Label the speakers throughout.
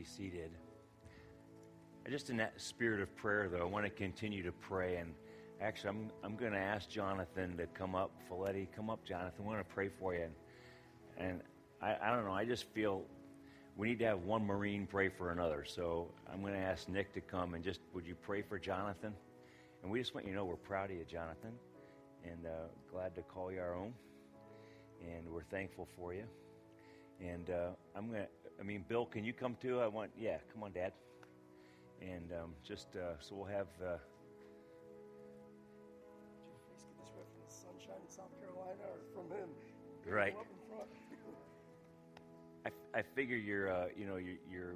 Speaker 1: be seated. Just in that spirit of prayer, though, I want to continue to pray. And actually, I'm, I'm going to ask Jonathan to come up. Folletti, come up, Jonathan. I want to pray for you. And, and I, I don't know, I just feel we need to have one Marine pray for another. So I'm going to ask Nick to come and just, would you pray for Jonathan? And we just want you to know we're proud of you, Jonathan, and uh, glad to call you our own. And we're thankful for you. And uh, I'm going to, I mean, Bill, can you come too? I want, yeah, come on, Dad. And um, just, uh, so we'll have. Uh,
Speaker 2: Did your face get this right from the sunshine in South Carolina or from him?
Speaker 1: Right.
Speaker 2: Up in front.
Speaker 1: I, I figure you're, uh, you know, you're, you're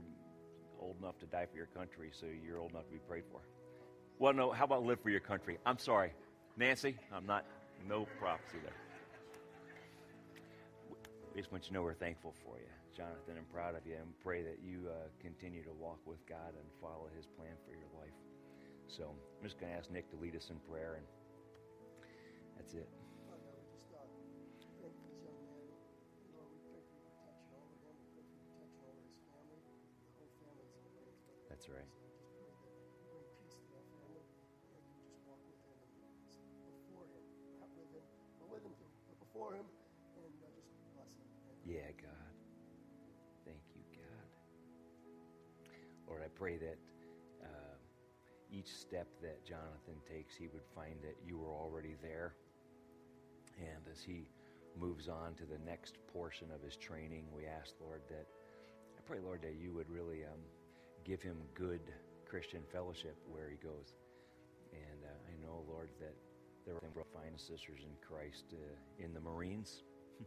Speaker 1: old enough to die for your country, so you're old enough to be prayed for. Well, no, how about live for your country? I'm sorry. Nancy, I'm not, no prophecy there. We just want you to know we're thankful for you, Jonathan. I'm proud of you and pray that you uh, continue to walk with God and follow his plan for your life. So I'm just going to ask Nick to lead us in prayer, and that's it.
Speaker 2: Father God, we just uh, thank this young man. And Lord, we pray for your protection over him. We pray for your protection over his family. The whole family's in the hands of
Speaker 1: That's right.
Speaker 2: So we just pray that you bring peace to that family. And you just walk with him and s- before him. Not with him, but with him too. But before him. And uh, just bless him. And uh,
Speaker 1: Yeah, God. Pray that uh, each step that Jonathan takes, he would find that you were already there. And as he moves on to the next portion of his training, we ask, Lord, that I pray, Lord, that you would really um, give him good Christian fellowship where he goes. And uh, I know, Lord, that there are fine sisters in Christ uh, in the Marines.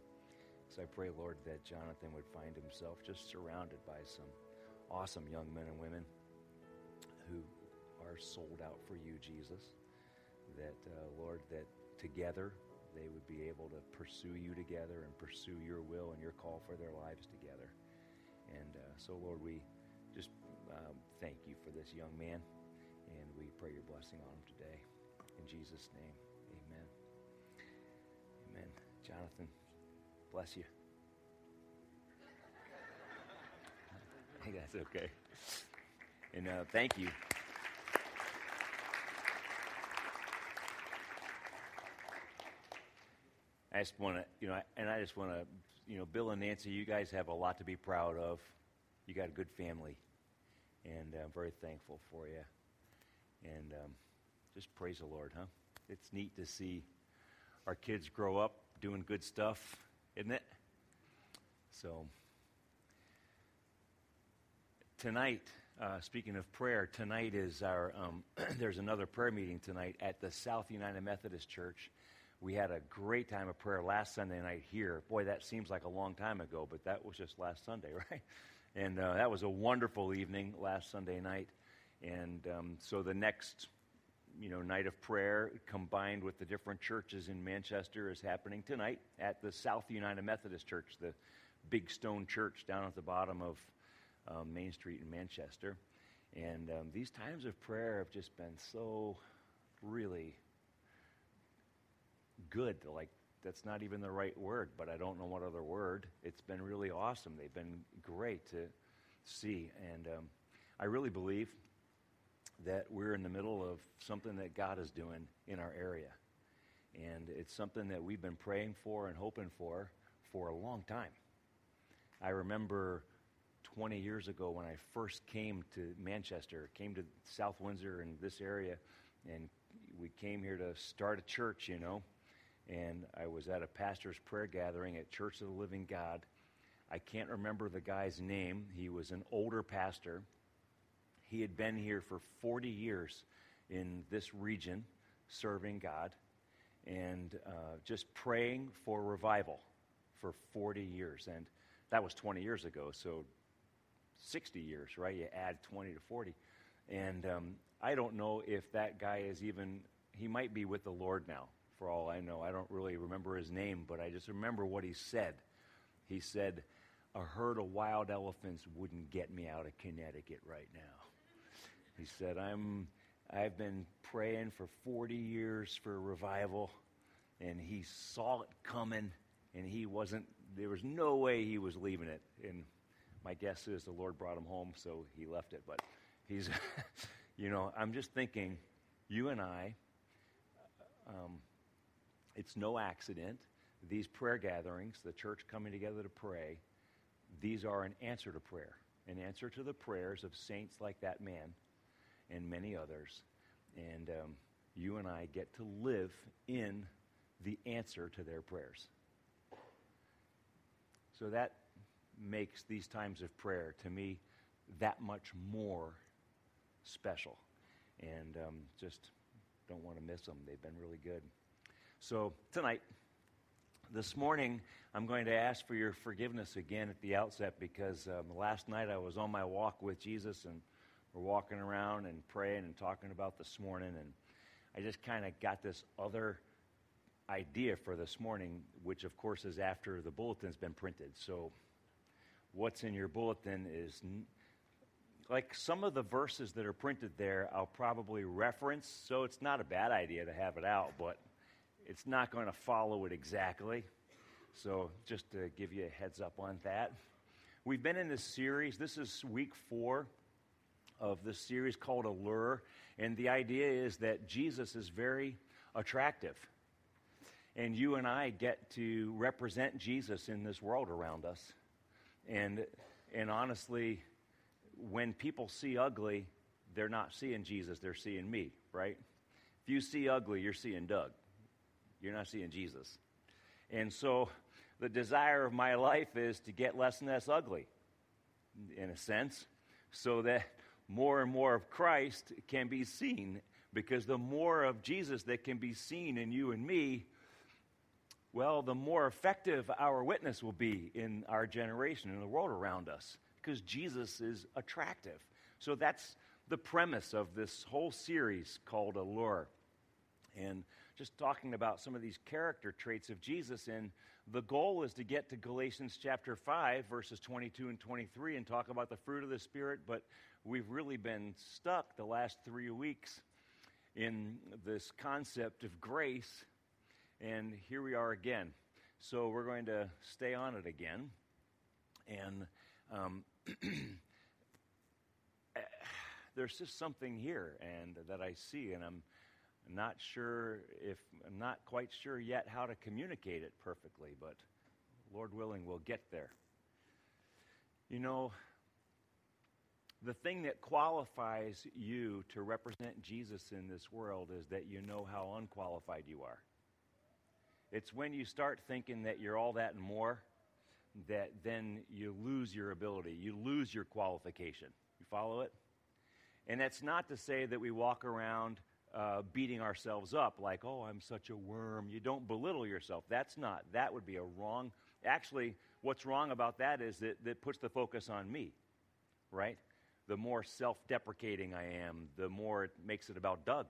Speaker 1: So I pray, Lord, that Jonathan would find himself just surrounded by some awesome young men and women who are sold out for you, Jesus. That, uh, Lord, that together they would be able to pursue you together and pursue your will and your call for their lives together. And uh, so, Lord, we just um, thank you for this young man, and we pray your blessing on him today. In Jesus' name, amen. Amen. Jonathan, bless you. that's okay. And uh, thank you. I just want to, you know, and I just want to, you know, Bill and Nancy, you guys have a lot to be proud of. You got a good family, and uh, I'm very thankful for you. And um, just praise the Lord, huh? It's neat to see our kids grow up doing good stuff, isn't it? So, tonight, uh, speaking of prayer, tonight is our, um, there's another prayer meeting tonight at the South United Methodist Church. We had a great time of prayer last Sunday night here. Boy, that seems like a long time ago, but that was just last Sunday, right? And uh, that was a wonderful evening last Sunday night. And um, so the next, you know, night of prayer combined with the different churches in Manchester is happening tonight at the South United Methodist Church, the big stone church down at the bottom of um, Main Street in Manchester. And um, these times of prayer have just been so really good. Like, that's not even the right word, but I don't know what other word. It's been really awesome. They've been great to see. And um, I really believe that we're in the middle of something that God is doing in our area. And it's something that we've been praying for and hoping for for a long time. I remember 20 years ago when I first came to Manchester, came to South Windsor and this area, and we came here to start a church, you know. And I was at a pastor's prayer gathering at Church of the Living God. I can't remember the guy's name. He was an older pastor. He had been here for 40 years in this region serving God and uh, just praying for revival for 40 years. And that was 20 years ago, so 60 years, right? You add 20 to 40. And um, I don't know if that guy is even, he might be with the Lord now, for all I know. I don't really remember his name, but I just remember what he said. He said, A herd of wild elephants wouldn't get me out of Connecticut right now. He said, I'm, I've been praying for 40 years for revival, and he saw it coming, and he wasn't, there was no way he was leaving it. And my guess is the Lord brought him home, so he left it. But he's, you know, I'm just thinking, you and I, um, it's no accident. These prayer gatherings, the church coming together to pray, these are an answer to prayer, an answer to the prayers of saints like that man and many others. And um, you and I get to live in the answer to their prayers. So that makes these times of prayer, to me, that much more special. And um, just don't want to miss them. They've been really good. So tonight, this morning, I'm going to ask for your forgiveness again at the outset because um, last night I was on my walk with Jesus and we're walking around and praying and talking about this morning. And I just kind of got this other idea for this morning, which of course is after the bulletin's been printed. So what's in your bulletin is like some of the verses that are printed there, I'll probably reference. So it's not a bad idea to have it out, but it's not going to follow it exactly. So just to give you a heads up on that. We've been in this series. This is week four of this series called Allure. And the idea is that Jesus is very attractive. And you and I get to represent Jesus in this world around us. And, and honestly, when people see ugly, they're not seeing Jesus, they're seeing me, right? If you see ugly, you're seeing Doug. You're not seeing Jesus. And so the desire of my life is to get less and less ugly, in a sense, so that more and more of Christ can be seen. Because the more of Jesus that can be seen in you and me, well, the more effective our witness will be in our generation, in the world around us, because Jesus is attractive. So that's the premise of this whole series called Allure. And just talking about some of these character traits of Jesus. And the goal is to get to Galatians chapter 5, verses 22 and 23, and talk about the fruit of the Spirit. But we've really been stuck the last three weeks in this concept of grace and here we are again. So we're going to stay on it again. And um, there's just something here and that I see, and I'm not sure if I'm not quite sure yet how to communicate it perfectly, but Lord willing, we'll get there. You know, the thing that qualifies you to represent Jesus in this world is that you know how unqualified you are. It's when you start thinking that you're all that and more that then you lose your ability, you lose your qualification. You follow it? And that's not to say that we walk around uh, beating ourselves up like, oh, I'm such a worm. You don't belittle yourself. That's not. That would be a wrong. Actually, what's wrong about that is that that puts the focus on me, right? The more self deprecating I am, the more it makes it about Doug.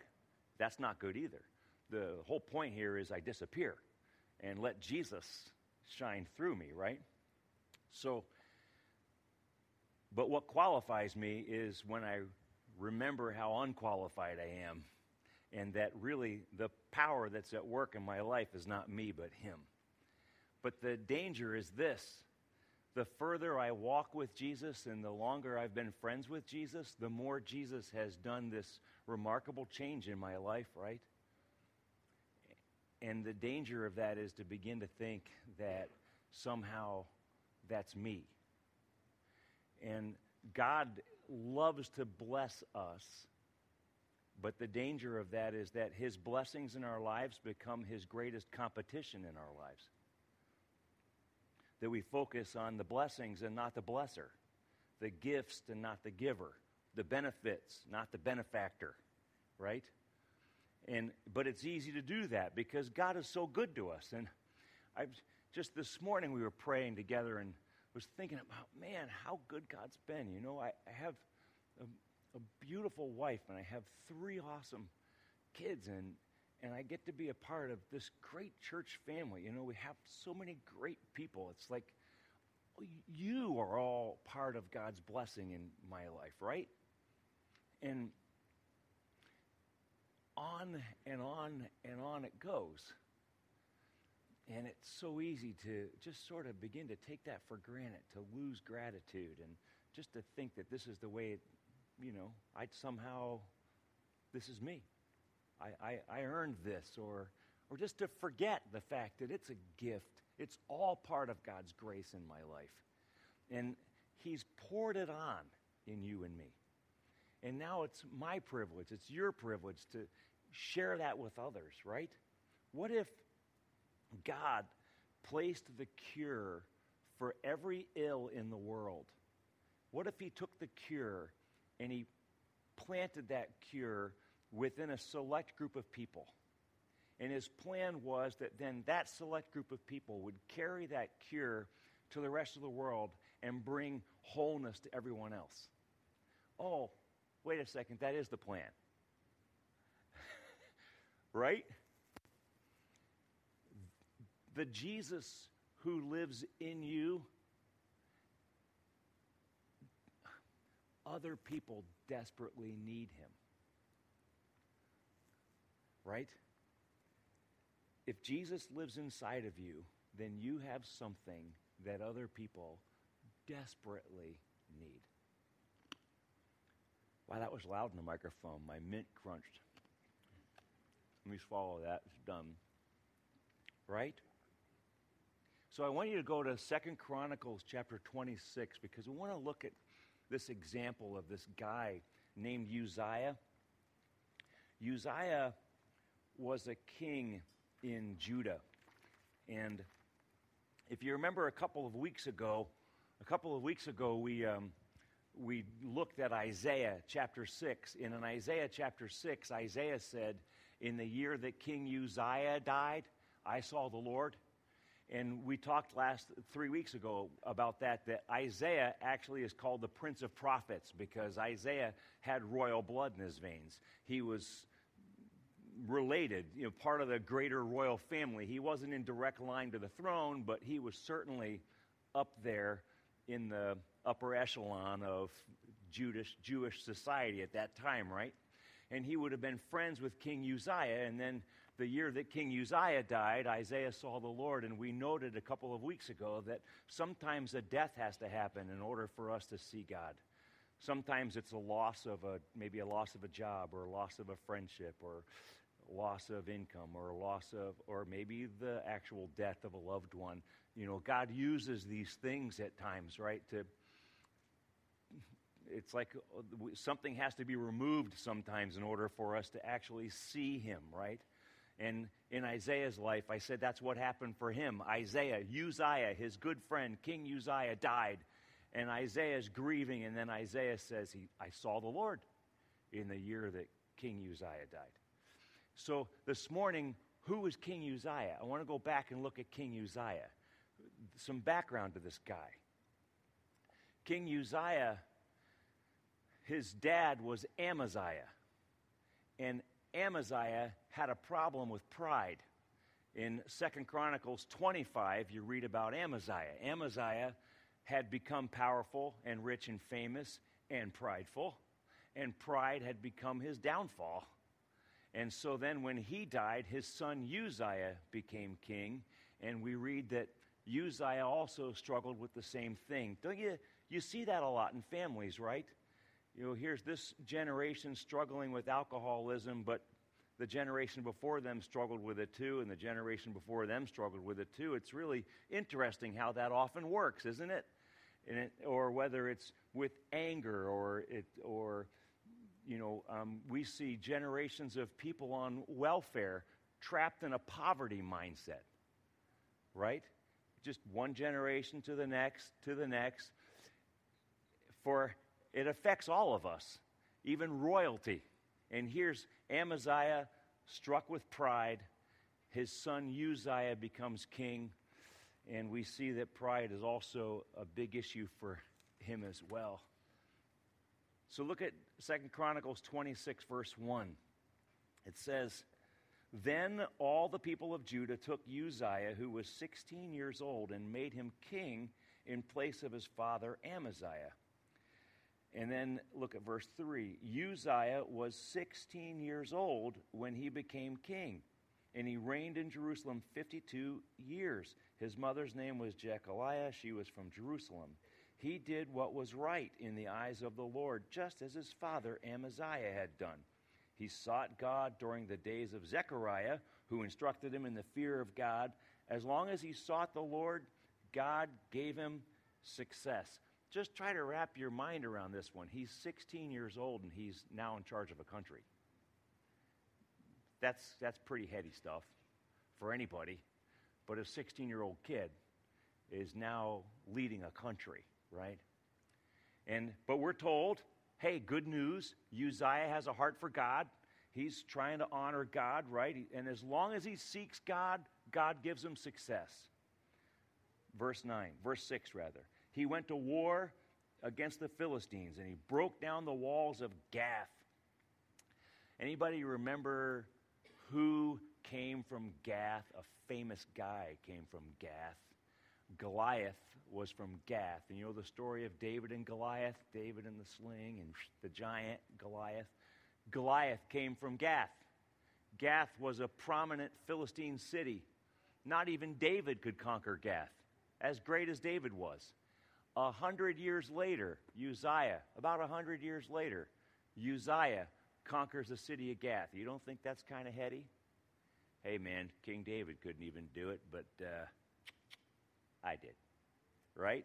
Speaker 1: That's not good either. The whole point here is I disappear and let Jesus shine through me, right? So, but what qualifies me is when I remember how unqualified I am, and that really the power that's at work in my life is not me, but Him. But the danger is this the further I walk with Jesus and the longer I've been friends with Jesus, the more Jesus has done this remarkable change in my life, right? And the danger of that is to begin to think that somehow that's me. And God loves to bless us, but the danger of that is that His blessings in our lives become His greatest competition in our lives. That we focus on the blessings and not the blesser, the gifts and not the giver, the benefits, not the benefactor, right? And, but it's easy to do that because God is so good to us. And I just this morning we were praying together and was thinking about, man, how good God's been. You know, I, I have a, a beautiful wife and I have three awesome kids and and I get to be a part of this great church family. You know, we have so many great people. It's like oh, you are all part of God's blessing in my life, right? And on and on and on it goes. And it's so easy to just sort of begin to take that for granted, to lose gratitude, and just to think that this is the way, it, you know, I'd somehow, this is me. I, I, I earned this, or, or just to forget the fact that it's a gift. It's all part of God's grace in my life. And He's poured it on in you and me. And now it's my privilege, it's your privilege to share that with others, right? What if God placed the cure for every ill in the world? What if He took the cure and He planted that cure within a select group of people? And His plan was that then that select group of people would carry that cure to the rest of the world and bring wholeness to everyone else. Oh, wait a second, that is the plan. Right? The Jesus who lives in you, other people desperately need him. Right? If Jesus lives inside of you, then you have something that other people desperately need. Wow, that was loud in the microphone. My mint crunched. Let me swallow that. It's done. Right? So I want you to go to Second Chronicles chapter 26 because we want to look at this example of this guy named Uzziah. Uzziah was a king in Judah. And if you remember a couple of weeks ago, a couple of weeks ago, we, um, we looked at Isaiah chapter 6. And in Isaiah chapter 6, Isaiah said, In the year that King Uzziah died, I saw the Lord. And we talked last three weeks ago about that, that Isaiah actually is called the Prince of Prophets because Isaiah had royal blood in his veins. He was related, you know, part of the greater royal family. He wasn't in direct line to the throne, but he was certainly up there in the upper echelon of Jewish, Jewish society at that time, right? And he would have been friends with King Uzziah. And then the year that King Uzziah died, Isaiah saw the Lord. And we noted a couple of weeks ago that sometimes a death has to happen in order for us to see God. Sometimes it's a loss of a, maybe a loss of a job or a loss of a friendship or loss of income or a loss of, or maybe the actual death of a loved one. You know, God uses these things at times, right? To, it's like uh, something has to be removed sometimes in order for us to actually see Him, right? And in Isaiah's life, I said that's what happened for him. Isaiah, Uzziah, his good friend, King Uzziah, died. And Isaiah's grieving, and then Isaiah says, he, I saw the Lord in the year that King Uzziah died. So this morning, who was King Uzziah? I want to go back and look at King Uzziah. Some background to this guy. King Uzziah, his dad was Amaziah. And Amaziah had a problem with pride. In Second Chronicles 25, you read about Amaziah. Amaziah had become powerful and rich and famous and prideful, and pride had become his downfall. And so then, when he died, his son Uzziah became king. And we read that Uzziah also struggled with the same thing. Don't you? You see that a lot in families, right? You know, here's this generation struggling with alcoholism, but the generation before them struggled with it too, and the generation before them struggled with it too. It's really interesting how that often works, isn't it? it or whether it's with anger or it, or you know, um, we see generations of people on welfare trapped in a poverty mindset, right? Just one generation to the next, to the next. For it affects all of us, even royalty. And here's Amaziah struck with pride. His son Uzziah becomes king. And we see that pride is also a big issue for him as well. So look at Second Chronicles 26, verse 1. It says, Then all the people of Judah took Uzziah, who was 16 years old, and made him king in place of his father Amaziah. And then look at verse 3. Uzziah was 16 years old when he became king, and he reigned in Jerusalem 52 years. His mother's name was Jekoliah. She was from Jerusalem. He did what was right in the eyes of the Lord, just as his father Amaziah had done. He sought God during the days of Zechariah, who instructed him in the fear of God. As long as he sought the Lord, God gave him success. Just try to wrap your mind around this one. He's 16 years old and he's now in charge of a country. That's, that's pretty heady stuff for anybody. But a 16 year old kid is now leading a country, right? And, but we're told, hey, good news. Uzziah has a heart for God. He's trying to honor God, right? And as long as he seeks God, God gives him success. Verse 9, verse 6, rather. He went to war against the Philistines and he broke down the walls of Gath. Anybody remember who came from Gath? A famous guy came from Gath. Goliath was from Gath. And you know the story of David and Goliath? David and the sling and the giant Goliath. Goliath came from Gath. Gath was a prominent Philistine city. Not even David could conquer Gath, as great as David was. A hundred years later, Uzziah, about a hundred years later, Uzziah conquers the city of Gath. You don't think that's kind of heady? Hey, man, King David couldn't even do it, but uh, I did. Right?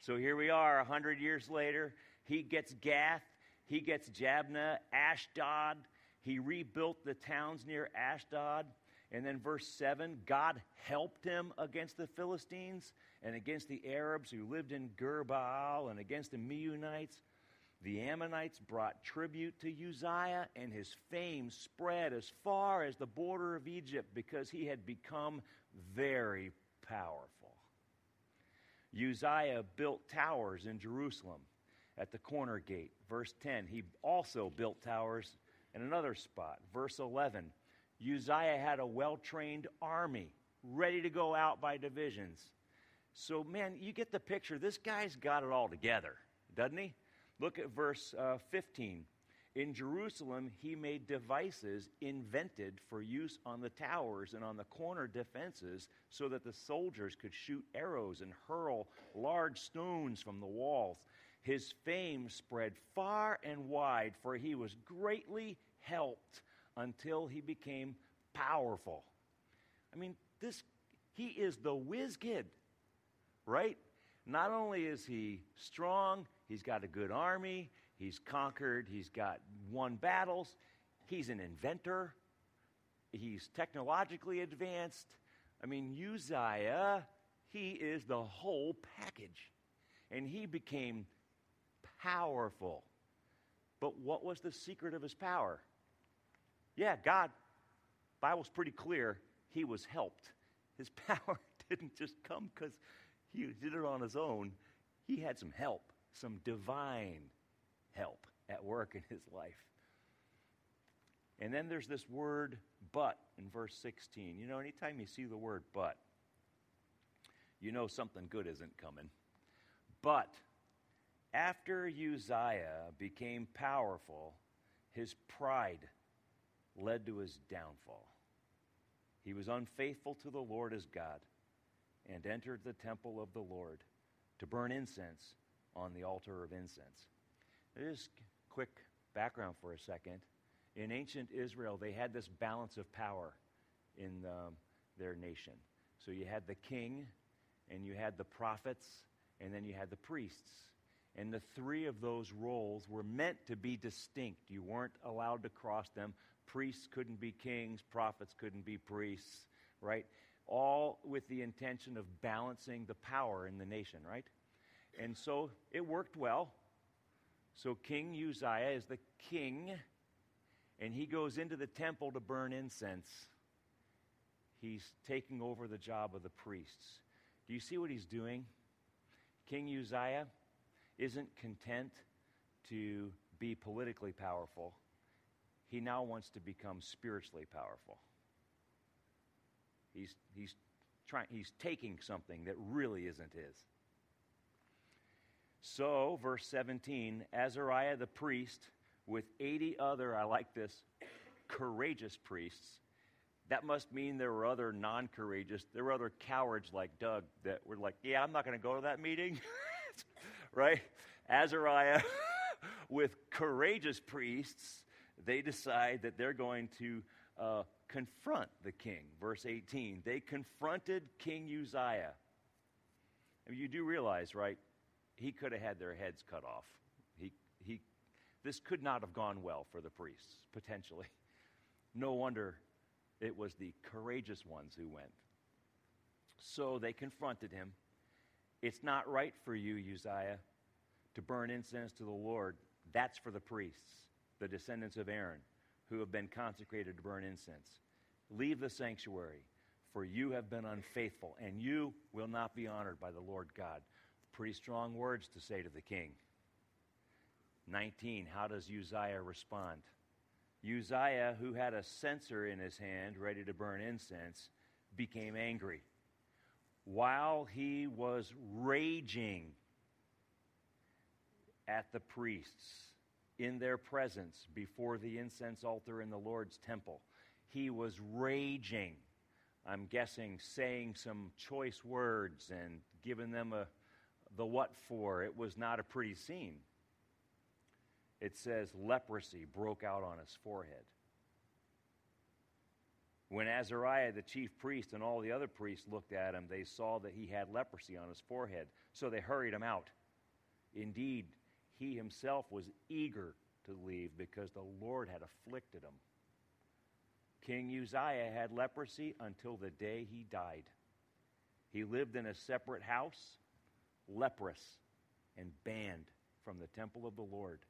Speaker 1: So here we are, a hundred years later. He gets Gath, he gets Jabneh, Ashdod. He rebuilt the towns near Ashdod. And then, verse 7 God helped him against the Philistines and against the Arabs who lived in Gur Baal and against the Meunites. The Ammonites brought tribute to Uzziah, and his fame spread as far as the border of Egypt because he had become very powerful. Uzziah built towers in Jerusalem at the corner gate. Verse 10, he also built towers in another spot. Verse 11, Uzziah had a well trained army ready to go out by divisions. So, man, you get the picture. This guy's got it all together, doesn't he? Look at verse uh, 15. In Jerusalem, he made devices invented for use on the towers and on the corner defenses so that the soldiers could shoot arrows and hurl large stones from the walls. His fame spread far and wide, for he was greatly helped until he became powerful. I mean, this he is the whiz kid, right? Not only is he strong, he's got a good army, he's conquered, he's got won battles, he's an inventor, he's technologically advanced. I mean, Uzziah, he is the whole package. And he became powerful. But what was the secret of his power? Yeah, God, Bible's pretty clear, he was helped. His power didn't just come because he did it on his own. He had some help, some divine help at work in his life. And then there's this word but in verse 16. You know, anytime you see the word but, you know something good isn't coming. But after Uzziah became powerful, his pride led to his downfall. He was unfaithful to the Lord as God and entered the temple of the Lord to burn incense on the altar of incense. Just quick background for a second. In ancient Israel, they had this balance of power in um, their nation. So you had the king, and you had the prophets, and then you had the priests. And the three of those roles were meant to be distinct. You weren't allowed to cross them. Priests couldn't be kings, prophets couldn't be priests, right? All with the intention of balancing the power in the nation, right? And so it worked well. So King Uzziah is the king, and he goes into the temple to burn incense. He's taking over the job of the priests. Do you see what he's doing? King Uzziah isn't content to be politically powerful, he now wants to become spiritually powerful. He's, he's, trying, he's taking something that really isn't his. So, verse 17 Azariah the priest, with 80 other, I like this, courageous priests, That must mean there were other non courageous, there were other cowards like Doug that were like, yeah, I'm not going to go to that meeting. right? Azariah, with courageous priests, they decide that they're going to uh, confront the king. Verse 18 they confronted King Uzziah. I mean, you do realize, right? He could have had their heads cut off. He, he, this could not have gone well for the priests, potentially. No wonder it was the courageous ones who went. So they confronted him. It's not right for you, Uzziah, to burn incense to the Lord. That's for the priests, the descendants of Aaron, who have been consecrated to burn incense. Leave the sanctuary, for you have been unfaithful, and you will not be honored by the Lord God. Pretty strong words to say to the king. 19. How does Uzziah respond? Uzziah, who had a censer in his hand ready to burn incense, became angry. While he was raging at the priests in their presence before the incense altar in the Lord's temple, he was raging. I'm guessing saying some choice words and giving them a, the what for. It was not a pretty scene it says leprosy broke out on his forehead. When Azariah, the chief priest, and all the other priests looked at him, they saw that he had leprosy on his forehead, so they hurried him out. Indeed, he himself was eager to leave because the Lord had afflicted him. King Uzziah had leprosy until the day he died. He lived in a separate house, leprous and banned from the temple of the Lord.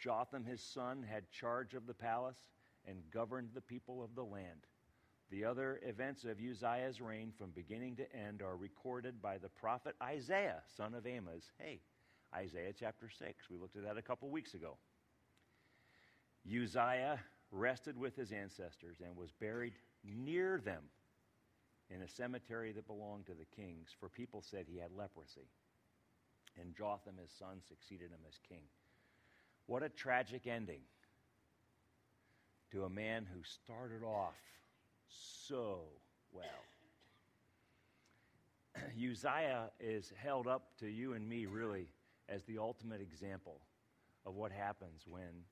Speaker 1: Jotham, his son, had charge of the palace and governed the people of the land. The other events of Uzziah's reign from beginning to end are recorded by the prophet Isaiah, son of Amos. Hey, Isaiah chapter 6. We looked at that a couple weeks ago. Uzziah rested with his ancestors and was buried near them in a cemetery that belonged to the kings, for people said he had leprosy. And Jotham, his son, succeeded him as king. What a tragic ending to a man who started off so well. Uzziah is held up to you and me, really, as the ultimate example of what happens when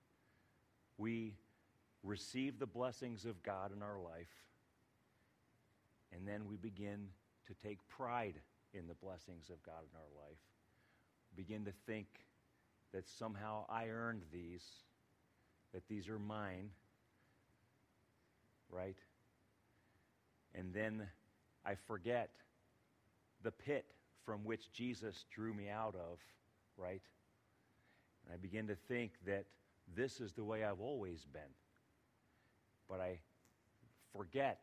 Speaker 1: we receive the blessings of God in our life and then we begin to take pride in the blessings of God in our life, begin to think that somehow I earned these, that these are mine, right? And then I forget the pit from which Jesus drew me out of, right? And I begin to think that this is the way I've always been. But I forget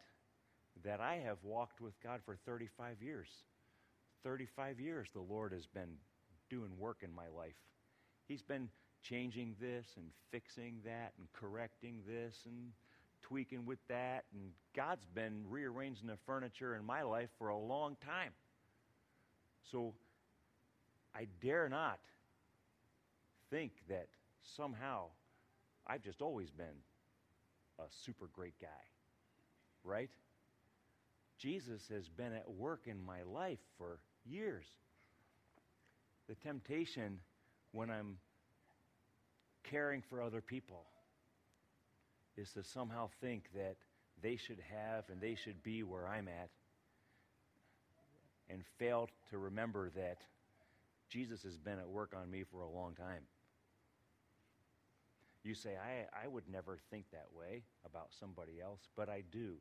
Speaker 1: that I have walked with God for 35 years. 35 years the Lord has been doing work in my life. He's been changing this and fixing that and correcting this and tweaking with that. And God's been rearranging the furniture in my life for a long time. So I dare not think that somehow I've just always been a super great guy, right? Jesus has been at work in my life for years. The temptation when I'm caring for other people is to somehow think that they should have and they should be where I'm at and fail to remember that Jesus has been at work on me for a long time. You say, I, I would never think that way about somebody else, but I do.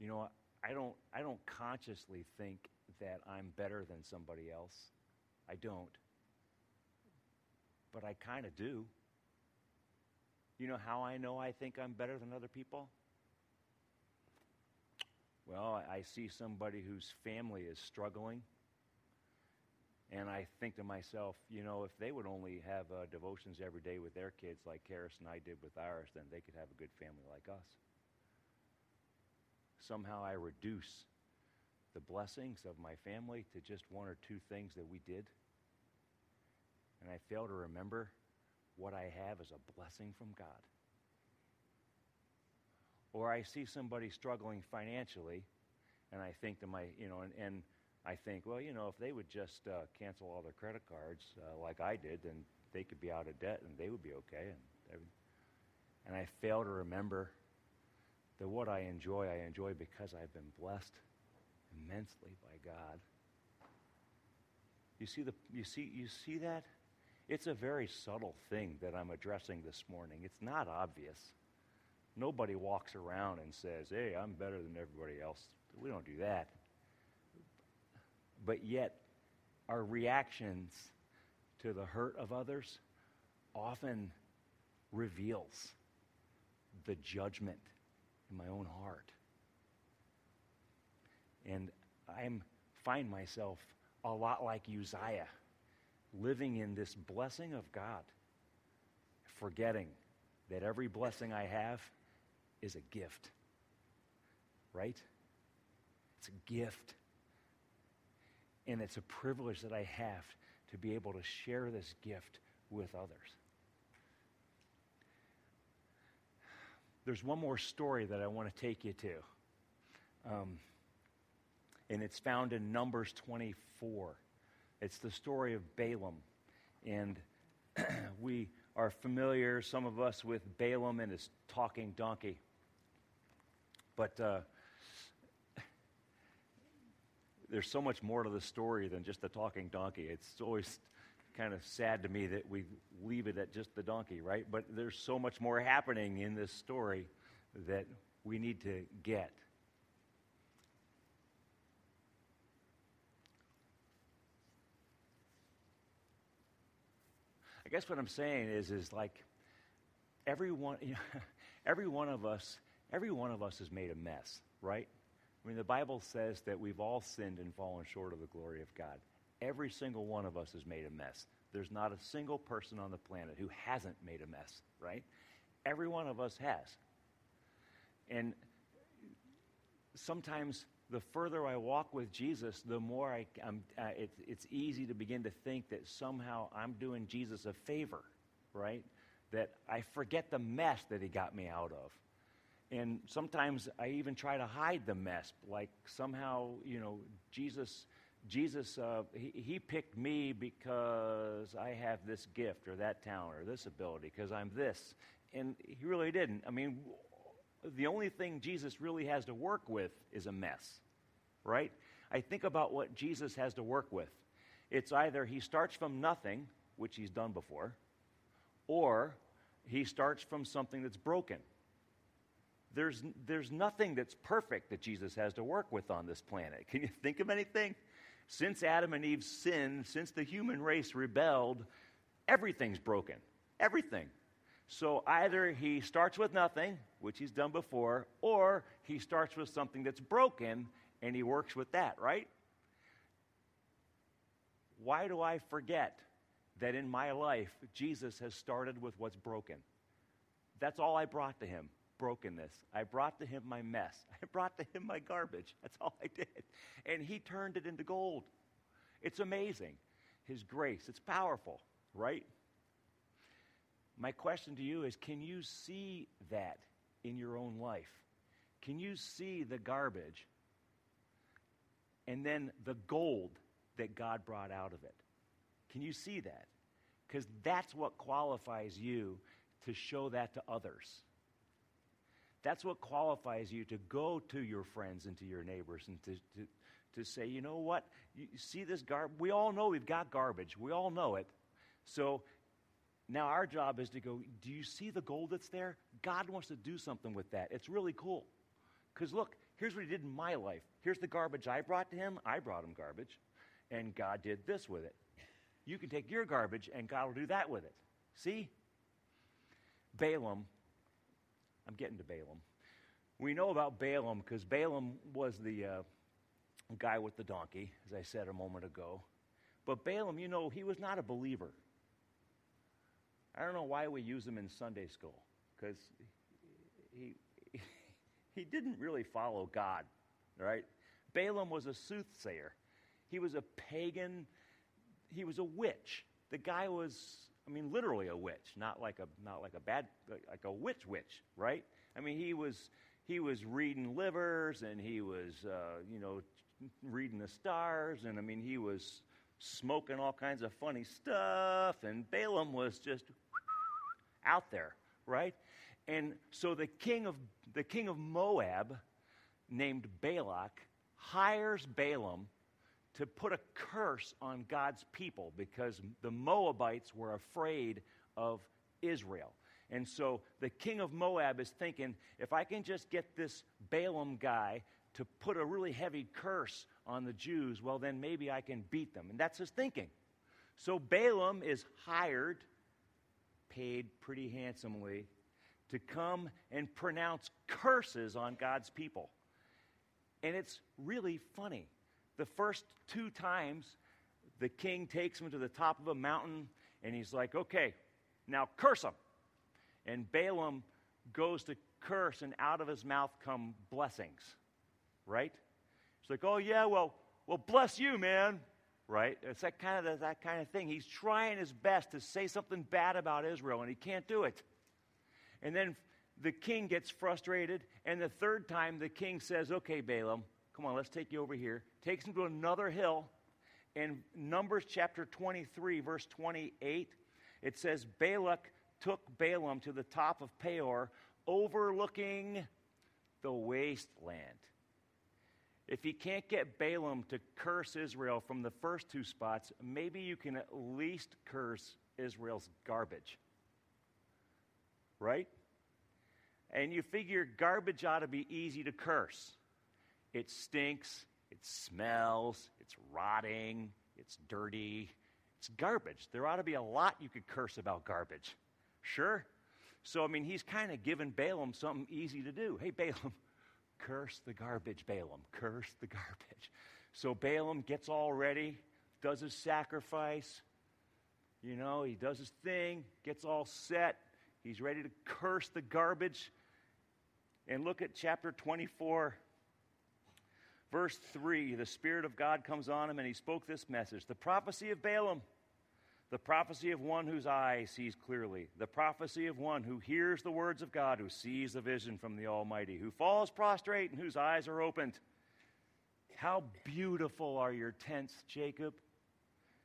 Speaker 1: You know, I don't, I don't consciously think that I'm better than somebody else. I don't but I kind of do. You know how I know I think I'm better than other people? Well, I see somebody whose family is struggling, and I think to myself, you know, if they would only have uh, devotions every day with their kids like Karis and I did with ours, then they could have a good family like us. Somehow I reduce the blessings of my family to just one or two things that we did and I fail to remember what I have is a blessing from God. or I see somebody struggling financially, and I think to my, you know, and, and I think, well, you know, if they would just uh, cancel all their credit cards uh, like I did, then they could be out of debt and they would be okay. And, and I fail to remember that what I enjoy, I enjoy because I've been blessed immensely by God. You see the you see you see that? It's a very subtle thing that I'm addressing this morning. It's not obvious. Nobody walks around and says, "Hey, I'm better than everybody else." We don't do that. But yet our reactions to the hurt of others often reveals the judgment in my own heart. And I find myself a lot like Uzziah, living in this blessing of God, forgetting that every blessing I have is a gift. Right? It's a gift. And it's a privilege that I have to be able to share this gift with others. There's one more story that I want to take you to. Um, and it's found in Numbers 24. It's the story of Balaam. And we are familiar, some of us, with Balaam and his talking donkey. But uh, there's so much more to the story than just the talking donkey. It's always kind of sad to me that we leave it at just the donkey, right? But there's so much more happening in this story that we need to get. I guess what I'm saying is, is like every one, you know, every one of us, every one of us has made a mess, right? I mean, the Bible says that we've all sinned and fallen short of the glory of God. Every single one of us has made a mess. There's not a single person on the planet who hasn't made a mess, right? Every one of us has. And sometimes the further I walk with Jesus, the more I, am uh, it, it's easy to begin to think that somehow I'm doing Jesus a favor, right? That I forget the mess that he got me out of. And sometimes I even try to hide the mess, like somehow, you know, Jesus, Jesus, uh, he, he picked me because I have this gift or that talent or this ability, because I'm this. And he really didn't. I mean, the only thing Jesus really has to work with is a mess, right? I think about what Jesus has to work with. It's either he starts from nothing, which he's done before, or he starts from something that's broken. There's, there's nothing that's perfect that Jesus has to work with on this planet. Can you think of anything? Since Adam and Eve sinned, since the human race rebelled, everything's broken. Everything. So either he starts with nothing, which he's done before, or he starts with something that's broken and he works with that, right? Why do I forget that in my life, Jesus has started with what's broken? That's all I brought to him brokenness. I brought to him my mess. I brought to him my garbage. That's all I did. And he turned it into gold. It's amazing. His grace, it's powerful, right? My question to you is can you see that in your own life? Can you see the garbage and then the gold that God brought out of it? Can you see that? Because that's what qualifies you to show that to others. That's what qualifies you to go to your friends and to your neighbors and to, to, to say, you know what? You see this garbage? We all know we've got garbage. We all know it. So now, our job is to go, do you see the gold that's there? God wants to do something with that. It's really cool. Because look, here's what He did in my life. Here's the garbage I brought to Him. I brought Him garbage. And God did this with it. You can take your garbage, and God will do that with it. See? Balaam, I'm getting to Balaam. We know about Balaam because Balaam was the uh, guy with the donkey, as I said a moment ago. But Balaam, you know, he was not a believer. I don't know why we use him in Sunday school because he, he, didn't really follow God, right? Balaam was a soothsayer. He was a pagan. He was a witch. The guy was, I mean, literally a witch, not like a not like a bad like a witch witch, right? I mean, he was he was reading livers and he was, uh, you know, reading the stars. And I mean, he was smoking all kinds of funny stuff. And Balaam was just out there, right? And so the king of, the king of Moab, named Balak, hires Balaam to put a curse on God's people because the Moabites were afraid of Israel. And so the king of Moab is thinking if I can just get this Balaam guy to put a really heavy curse on the Jews, well, then maybe I can beat them. And that's his thinking. So Balaam is hired, paid pretty handsomely, to come and pronounce curses on God's people. And it's really funny. The first two times, the king takes him to the top of a mountain and he's like, okay, now curse him. And Balaam goes to curse, and out of his mouth come blessings, right? It's like, oh, yeah, well, well, bless you, man, right? It's that kind of that kind of thing. He's trying his best to say something bad about Israel, and he can't do it. And then the king gets frustrated, and the third time the king says, okay, Balaam, come on, let's take you over here. Takes him to another hill. In Numbers chapter 23, verse 28, it says, Balak took Balaam to the top of Peor, overlooking the wasteland. If you can't get Balaam to curse Israel from the first two spots, maybe you can at least curse Israel's garbage. Right? And you figure garbage ought to be easy to curse. It stinks, it smells, it's rotting, it's dirty, it's garbage. There ought to be a lot you could curse about garbage. Sure. So, I mean, he's kind of giving Balaam something easy to do. Hey, Balaam, curse the garbage, Balaam. Curse the garbage. So Balaam gets all ready, does his sacrifice. You know, he does his thing, gets all set. He's ready to curse the garbage. And look at chapter 24, verse 3. The Spirit of God comes on him, and he spoke this message The prophecy of Balaam the prophecy of one whose eye sees clearly, the prophecy of one who hears the words of God, who sees the vision from the Almighty, who falls prostrate and whose eyes are opened. How beautiful are your tents, Jacob,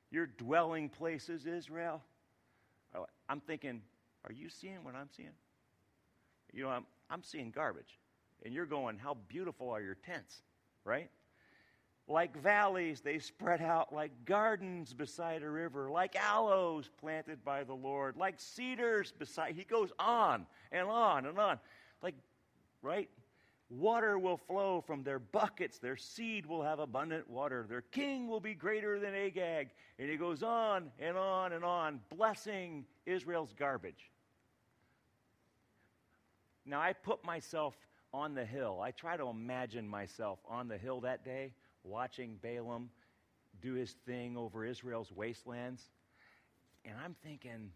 Speaker 1: your dwelling places, Israel. Oh, I'm thinking, are you seeing what I'm seeing? You know, I'm, I'm seeing garbage. And you're going, how beautiful are your tents, right? Like valleys, they spread out like gardens beside a river, like aloes planted by the Lord, like cedars beside. He goes on and on and on. Like, right? Water will flow from their buckets. Their seed will have abundant water. Their king will be greater than Agag. And he goes on and on and on, blessing Israel's garbage. Now, I put myself on the hill. I try to imagine myself on the hill that day watching Balaam do his thing over Israel's wastelands. And I'm thinking,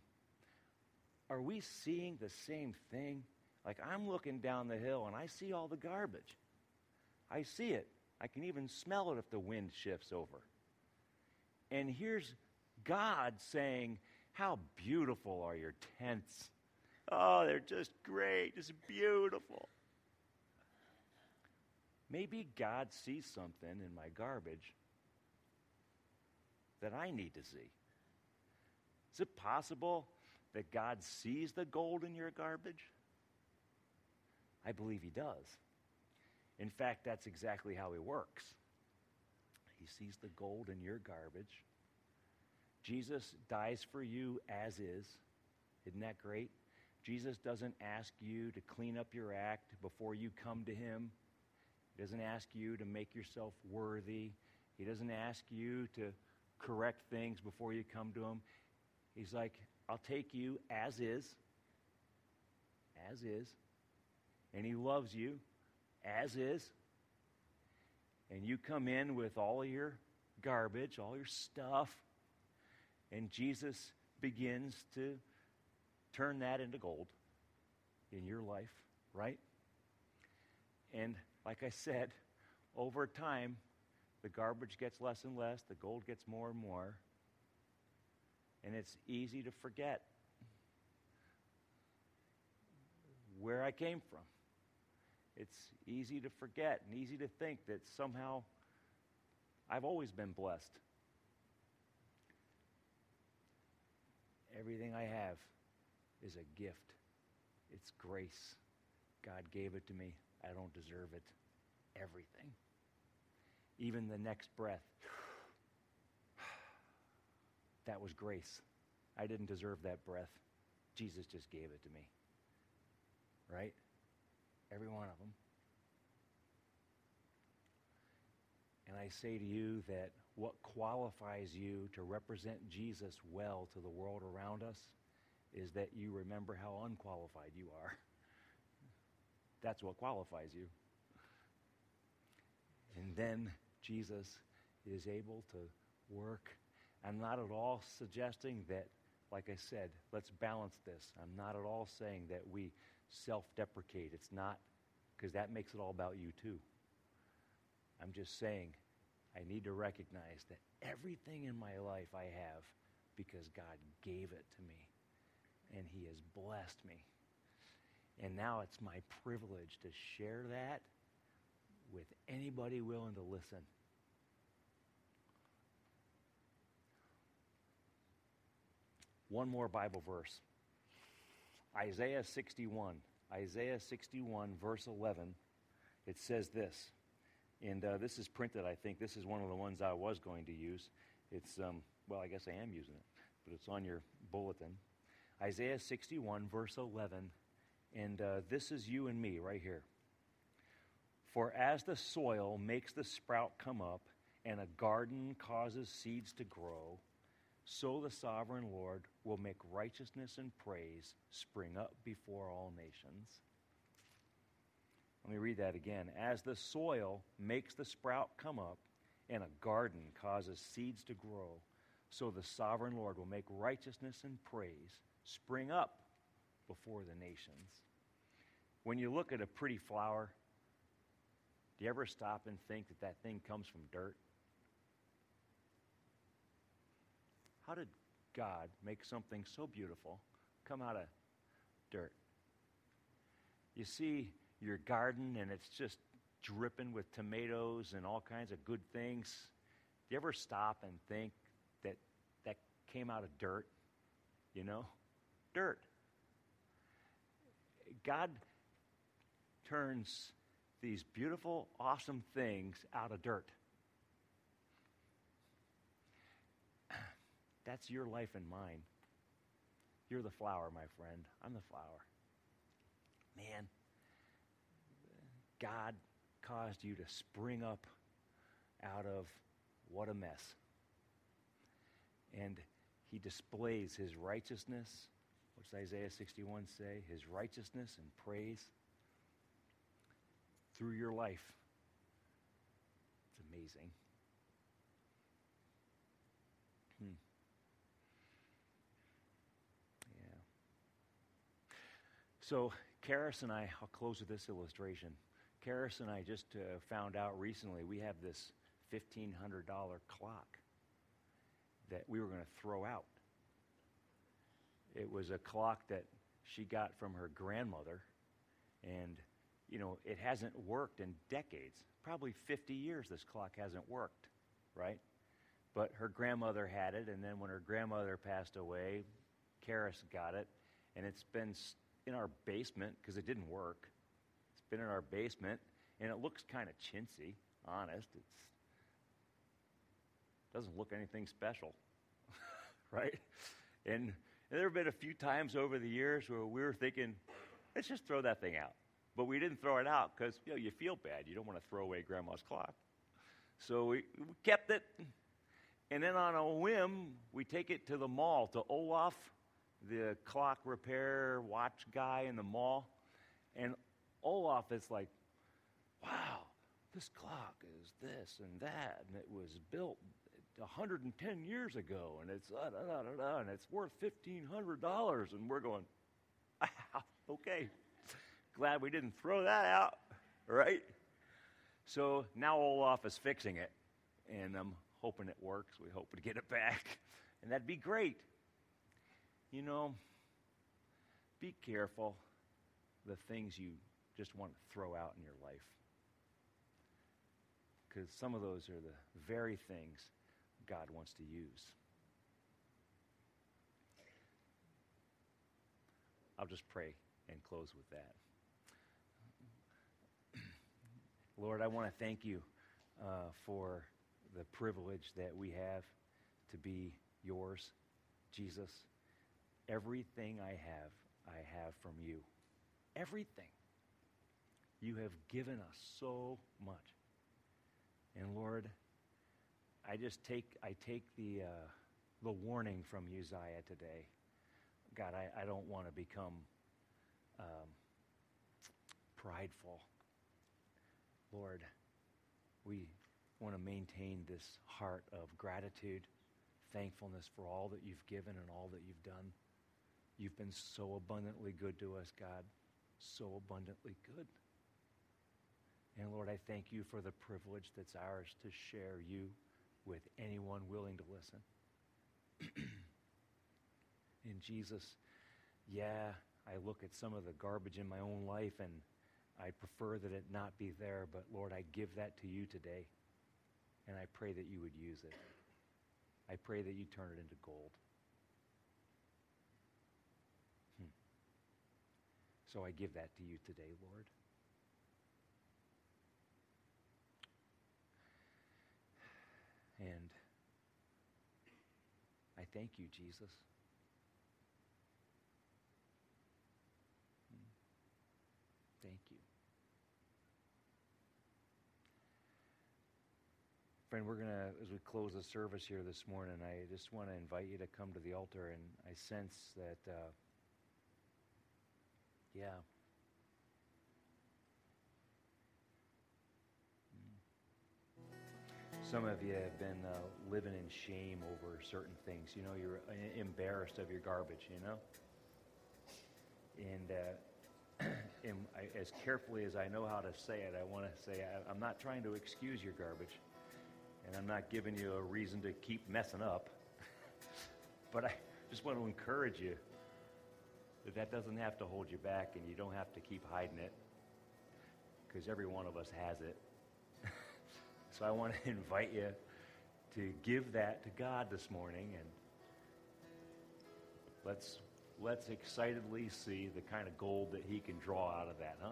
Speaker 1: are we seeing the same thing? Like, I'm looking down the hill and I see all the garbage. I see it. I can even smell it if the wind shifts over. And here's God saying, How beautiful are your tents! Oh, they're just great, just beautiful. Maybe God sees something in my garbage that I need to see. Is it possible that God sees the gold in your garbage? I believe He does. In fact, that's exactly how He works. He sees the gold in your garbage. Jesus dies for you as is. Isn't that great? Jesus doesn't ask you to clean up your act before you come to Him. He doesn't ask you to make yourself worthy. He doesn't ask you to correct things before you come to Him. He's like, I'll take you as is, as is. And He loves you as is. And you come in with all of your garbage, all your stuff, and Jesus begins to turn that into gold in your life, right? And like I said, over time, the garbage gets less and less, the gold gets more and more, and it's easy to forget where I came from. it's easy to forget and easy to think that somehow I've always been blessed. Everything I have is a gift, it's grace. God gave it to me. I don't deserve it. Everything. Even the next breath. that was grace. I didn't deserve that breath. Jesus just gave it to me. Right? Every one of them. And I say to you that what qualifies you to represent Jesus well to the world around us is that you remember how unqualified you are. That's what qualifies you. And then Jesus is able to work. I'm not at all suggesting that, like I said, let's balance this. I'm not at all saying that we self deprecate. It's not, because that makes it all about you too. I'm just saying I need to recognize that everything in my life I have because God gave it to me and He has blessed me. And now it's my privilege to share that with anybody willing to listen. One more Bible verse Isaiah 61. Isaiah 61, verse 11. It says this. And uh, this is printed, I think. This is one of the ones I was going to use. It's, um, well, I guess I am using it, but it's on your bulletin. Isaiah 61, verse 11. And uh, this is you and me right here. For as the soil makes the sprout come up, and a garden causes seeds to grow, so the sovereign Lord will make righteousness and praise spring up before all nations. Let me read that again. As the soil makes the sprout come up, and a garden causes seeds to grow, so the sovereign Lord will make righteousness and praise spring up before the nations. When you look at a pretty flower, do you ever stop and think that that thing comes from dirt? How did God make something so beautiful come out of dirt? You see your garden and it's just dripping with tomatoes and all kinds of good things. Do you ever stop and think that that came out of dirt? You know? Dirt. God turns these beautiful, awesome things out of dirt. That's your life and mine. You're the flower, my friend. I'm the flower. Man, God caused you to spring up out of what a mess. And he displays his righteousness. Does Isaiah 61 say? His righteousness and praise through your life. It's amazing. Hmm. Yeah. So, Karis and I, I'll close with this illustration. Karis and I just uh, found out recently we have this $1,500 clock that we were going to throw out. It was a clock that she got from her grandmother, and you know, it hasn't worked in decades. Probably 50 years this clock hasn't worked, right? But her grandmother had it, and then when her grandmother passed away, Karis got it, and it's been in our basement because it didn't work. It's been in our basement, and it looks kind of chintzy, honest. It doesn't look anything special, right? And, and there have been a few times over the years where we were thinking, let's just throw that thing out. But we didn't throw it out because you know you feel bad. You don't want to throw away grandma's clock. So we, we kept it. And then on a whim, we take it to the mall to Olaf, the clock repair watch guy in the mall. And Olaf is like, wow, this clock is this and that. And it was built 110 years ago. And it's, uh, da, da, da, and it's worth $1,500. And we're going, okay glad we didn't throw that out, right? So now Olaf is fixing it, and I'm hoping it works. We hope to get it back, and that'd be great. You know, be careful the things you just want to throw out in your life. Because some of those are the very things God wants to use. I'll just pray and close with that. Lord, I want to thank you uh, for the privilege that we have to be yours, Jesus. Everything I have, I have from you. Everything. You have given us so much. And Lord, I just take I take the uh, the warning from Uzziah today. God, I, I don't want to become um, prideful. Lord, we want to maintain this heart of gratitude, thankfulness for all that you've given and all that you've done. You've been so abundantly good to us, God, so abundantly good. And Lord, I thank you for the privilege that's ours to share you with anyone willing to listen. in Jesus, yeah, I look at some of the garbage in my own life and I prefer that it not be there, but Lord, I give that to you today. And I pray that you would use it. I pray that you turn it into gold. Hmm. So I give that to you today, Lord. And I thank you, Jesus. Hmm. Thank you. Friend, we're going to, as we close the service here this morning, I just want to invite you to come to the altar, and I sense that, uh, yeah. Hmm. Some of you have been uh, living in shame over certain things. You know, you're uh, embarrassed of your garbage, you know? And, uh, and I, as carefully as I know how to say it, I want to say I, I'm not trying to excuse your garbage and I'm not giving you a reason to keep messing up. but I just want to encourage you that that doesn't have to hold you back and you don't have to keep hiding it because every one of us has it. so I want to invite you to give that to God this morning and let's let's excitedly see the kind of gold that he can draw out of that, huh?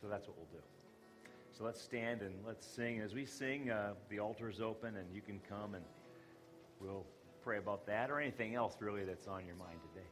Speaker 1: So that's what we'll do. So let's stand and let's sing. As we sing, uh, the altar is open and you can come and we'll pray about that or anything else really that's on your mind today.